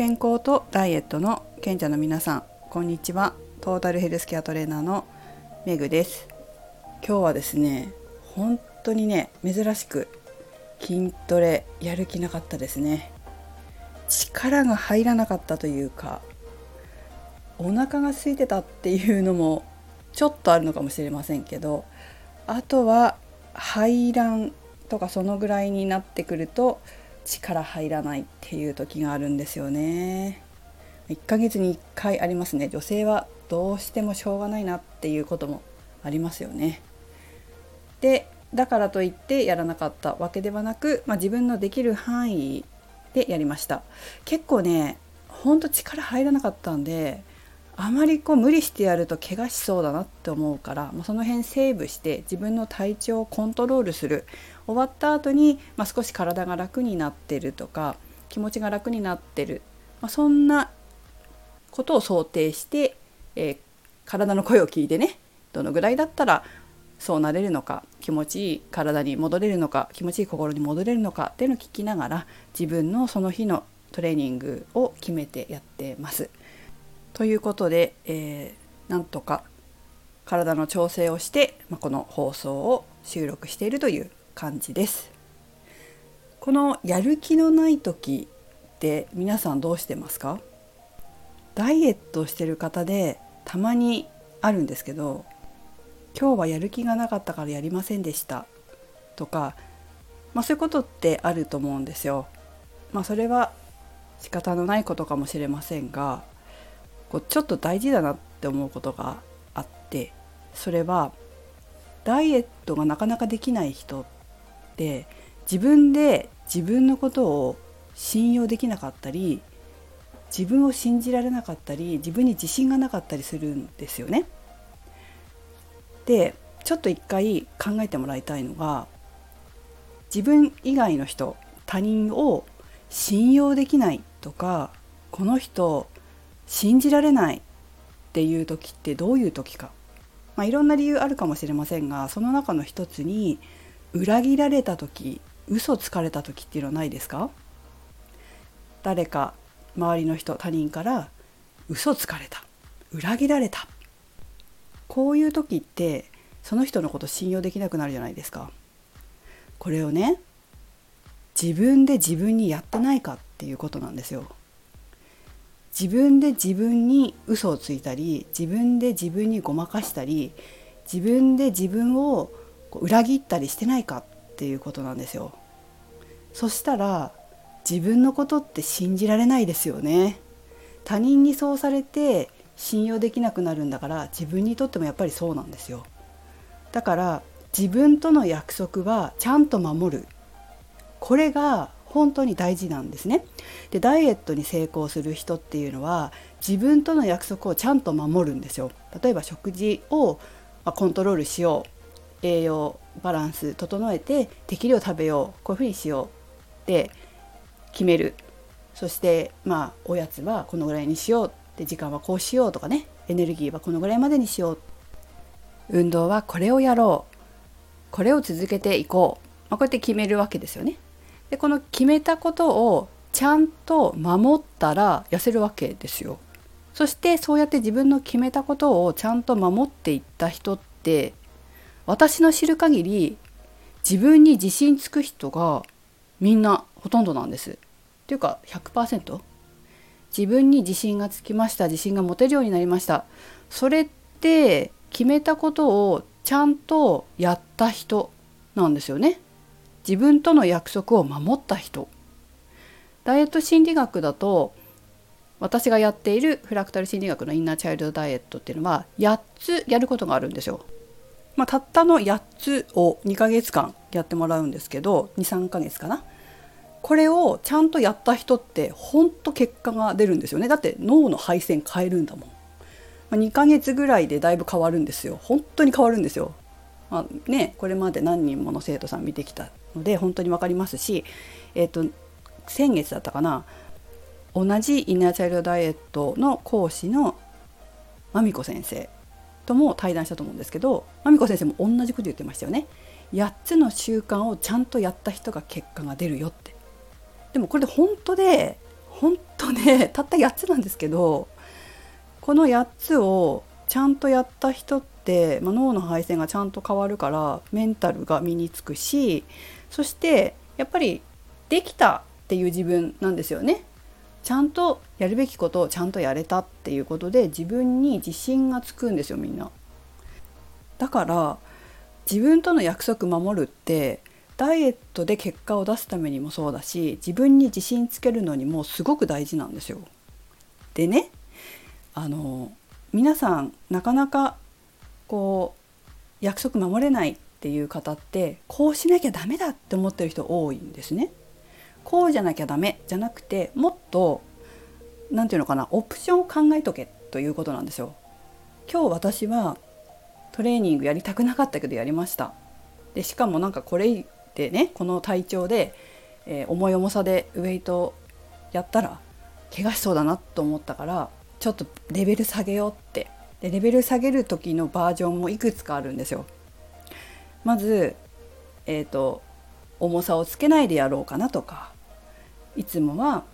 健康とダイエットの賢者の皆さんこんにちは。トータルヘルスケアトレーナーのメグです。今日はですね本当にね珍しく筋トレやる気なかったですね。力が入らなかったというかお腹が空いてたっていうのもちょっとあるのかもしれませんけどあとは排卵とかそのぐらいになってくると力入らないっていう時があるんですよね。1ヶ月に1回ありますね。女性はどうしてもしょうがないなっていうこともありますよね。でだからといってやらなかったわけではなく、まあ、自分のできる範囲でやりました。結構ねほんと力入らなかったんであまりこう無理してやると怪我しそうだなって思うからもうその辺セーブして自分の体調をコントロールする終わった後に、まあ、少し体が楽になってるとか気持ちが楽になってる、まあ、そんなことを想定して、えー、体の声を聞いてねどのぐらいだったらそうなれるのか気持ちいい体に戻れるのか気持ちいい心に戻れるのかっていうのを聞きながら自分のその日のトレーニングを決めてやってます。ということで、えー、なんとか体の調整をして、まあ、この放送を収録しているという感じです。このやる気のない時って皆さんどうしてますか？ダイエットしてる方でたまにあるんですけど今日はやる気がなかったからやりませんでしたとか、まあ、そういうことってあると思うんですよ。まあ、それは仕方のないことかもしれませんがこうちょっと大事だなって思うことがあってそれはダイエットがなかなかできない人って自分で自分のことを信用できなかったり自分を信じられなかったり自分に自信がなかったりするんですよね。でちょっと一回考えてもらいたいのが自分以外の人他人を信用できないとかこの人信じられないっていう時ってどういう時か、まあ、いろんな理由あるかもしれませんがその中の一つに裏切られた時嘘つかれた時っていうのはないですか？誰か周りの人他人から嘘つかれた。裏切られた。こういう時ってその人のこと信用できなくなるじゃないですか。これをね自分で自分にやってないかっていうことなんですよ。自分で自分に嘘をついたり自分で自分にごまかしたり自分で自分を裏切ったりしてないかっていうことなんですよ。そしたら自分のことって信じられないですよね。他人にそうされて信用できなくなるんだから自分にとってもやっぱりそうなんですよ。だから自分との約束はちゃんと守るこれが本当に大事なんですね。でダイエットに成功する人っていうのは自分との約束をちゃんと守るんですよ。例えば食事をコントロールしよう。栄養バランス整えて適量食べよう。こういうふうにしようって決める。そしてまあおやつはこのぐらいにしようで時間はこうしようとかね。エネルギーはこのぐらいまでにしよう。運動はこれをやろう。これを続けていこう、まあ、こうやって決めるわけですよね。でこの決めたことをちゃんと守ったら痩せるわけですよ。そしてそうやって自分の決めたことをちゃんと守っていった人って私の知る限り自分に自信つく人がみんなほとんどなんです。っていうか100%自分に自信がつきました自信が持てるようになりましたそれって決めたことをちゃんとやった人なんですよね。自分との約束を守った人。ダイエット心理学だと私がやっているフラクタル心理学のインナーチャイルドダイエットっていうのは8つやることがあるんですよ。まあ、たったの8つを2ヶ月間やってもらうんですけど23ヶ月かな。これをちゃんとやった人ってほんと結果が出るんですよね。だって脳の配線変えるんだもん、まあ、2ヶ月ぐらいでだいぶ変わるんですよ。本当に変わるんですよ、まあ、ねこれまで何人もの生徒さん見てきたので本当に分かりますし、えーと、先月だったかな同じインナーチャイルドダイエットの講師のまみこ先生とも対談したと思うんですけどまみこ先生も同じこと言ってましたよね。8つの習慣をちゃんとやった人が結果が出るよってでもこれで本当でほんとねたった8つなんですけどこの8つをちゃんとやった人って、まあ、脳の配線がちゃんと変わるからメンタルが身につくしそしてやっぱりできたっていう自分なんですよね。ちゃんとやるべきことをちゃんとやれたっていうことで自分に自信がつくんですよみんな。だから自分との約束守るってダイエットで結果を出すためにもそうだし自分に自信つけるのにもすごく大事なんですよ。でねあの皆さんなかなかこう約束守れないっていう方ってこうしなきゃダメだって思ってる人多いんですね。こうじゃなきゃダメじゃなくてもっと何て言うのかなオプションを考えとけということなんですよ。今日私はトレーニングやりたくなかったけどやりました。でしかもなんかこれでねこの体調で、えー、重い重さでウエイトやったら怪我しそうだなと思ったからちょっとレベル下げようってでレベル下げる時のバージョンもいくつかあるんですよ。まず、えーと、重さをつけないでやろうかなとか。いつもは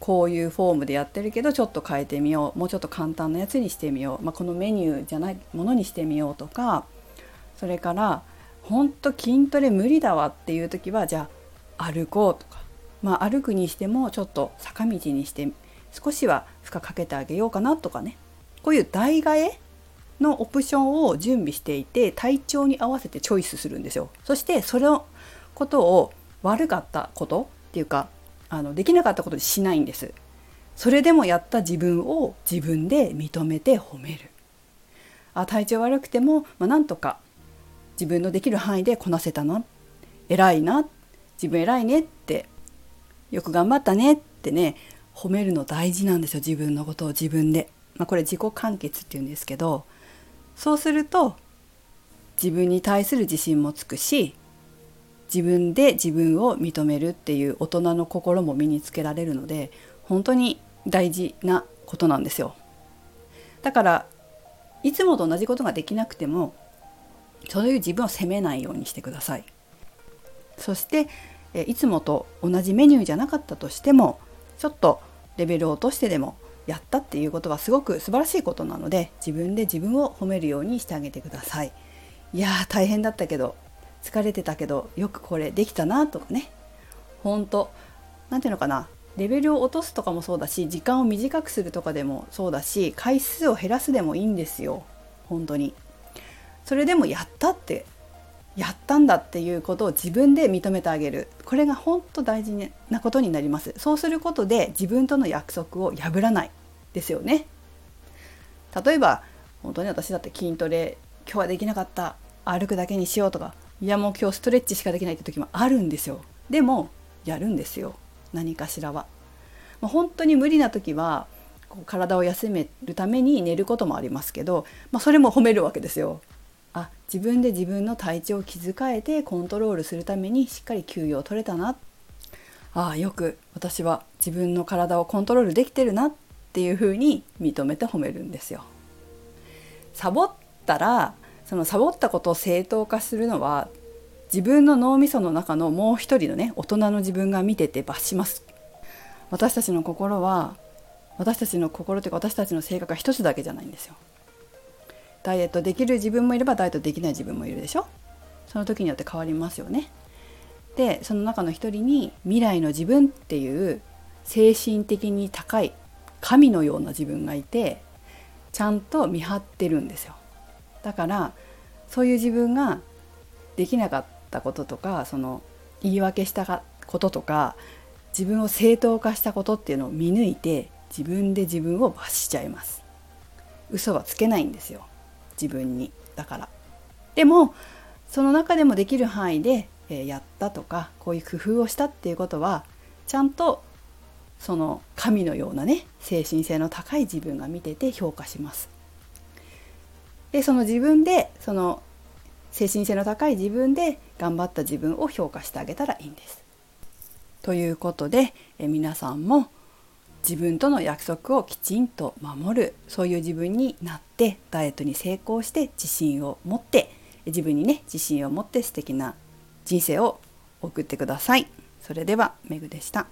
こういうフォームでやってるけどちょっと変えてみよう。もうちょっと簡単なやつにしてみよう、まあ、このメニューじゃないものにしてみようとか。それからほんと筋トレ無理だわ。っていう時はじゃあ歩こうとか、まあ、歩くにしてもちょっと坂道にして少しは負荷かけてあげようかなとかね。こういう代替えのオプションを準備していて体調に合わせてチョイスするんですよ。そしてそのことを悪かったことっていうかあのできなかったことにしないんです。それでもやった自分を自分で認めて褒める。あ体調悪くても、まあ、なんとか自分のできる範囲でこなせたな偉いな自分偉いねってよく頑張ったねってね褒めるの大事なんですよ自分のことを自分で。まあ、これ自己完結っていうんですけどそうすると自分に対する自信もつくし自分で自分を認めるっていう大人の心も身につけられるので本当に大事なことなんですよ。だからいつもと同じことができなくてもそういう自分を責めないようにしてください。そしていつもと同じメニューじゃなかったとしてもちょっとレベルを落としてでもやったっていうことはすごく素晴らしいことなので自分で自分を褒めるようにしてあげてください。いやー大変だったけど疲れてたけどよくこれできたなとかね。本当何ていうのかな。レベルを落とすとかもそうだし時間を短くするとかでもそうだし回数を減らすでもいいんですよ。本当に。それでもやったってやったんだっていうことを自分で認めてあげる。これが本当大事なことになります。そうすることで自分との約束を破らないですよね。例えば本当に私だって筋トレ今日はできなかった。歩くだけにしようとか。いやもう今日ストレッチしかできないって時もあるんですよ。でもやるんですよ。何かしらは、まあ、本当に無理な時はこう体を休めるために寝ることもありますけど、まあ、それも褒めるわけですよ。自分で自分の体調を気遣えてコントロールするためにしっかり休養を取れたなああよく私は自分の体をコントロールできてるなっていうふうに認めて褒めるんですよ。サボったらそのサボったことを正当化するのは自分の脳みその中のもう一人のね大人の自分が見てて罰します。私たちの心は私たちの心というか私たちの性格が一つだけじゃないんですよ。ダイエットできる自分もいればダイエットできない自分もいるでしょ？その時によって変わりますよね。でその中の一人に未来の自分っていう精神的に高い神のような自分がいてちゃんと見張ってるんですよ。だからそういう自分ができなかったこととかその言い訳したこととか自分を正当化したことっていうのを見抜いて自分で自分を罰しちゃいます。嘘はつけないんですよ。自分にだからでもその中でもできる範囲で、えやったとかこういう工夫をしたっていうことはちゃんとその神のようなね精神性の高い自分が見てて評価します。でその自分でその精神性の高い自分で頑張った自分を評価してあげたらいいんです。ということでえ皆さんも自分との約束をきちんと守るそういう自分になってダイエットに成功して自信を持って自分にね自信を持って素敵な人生を送ってください。それではめぐでした。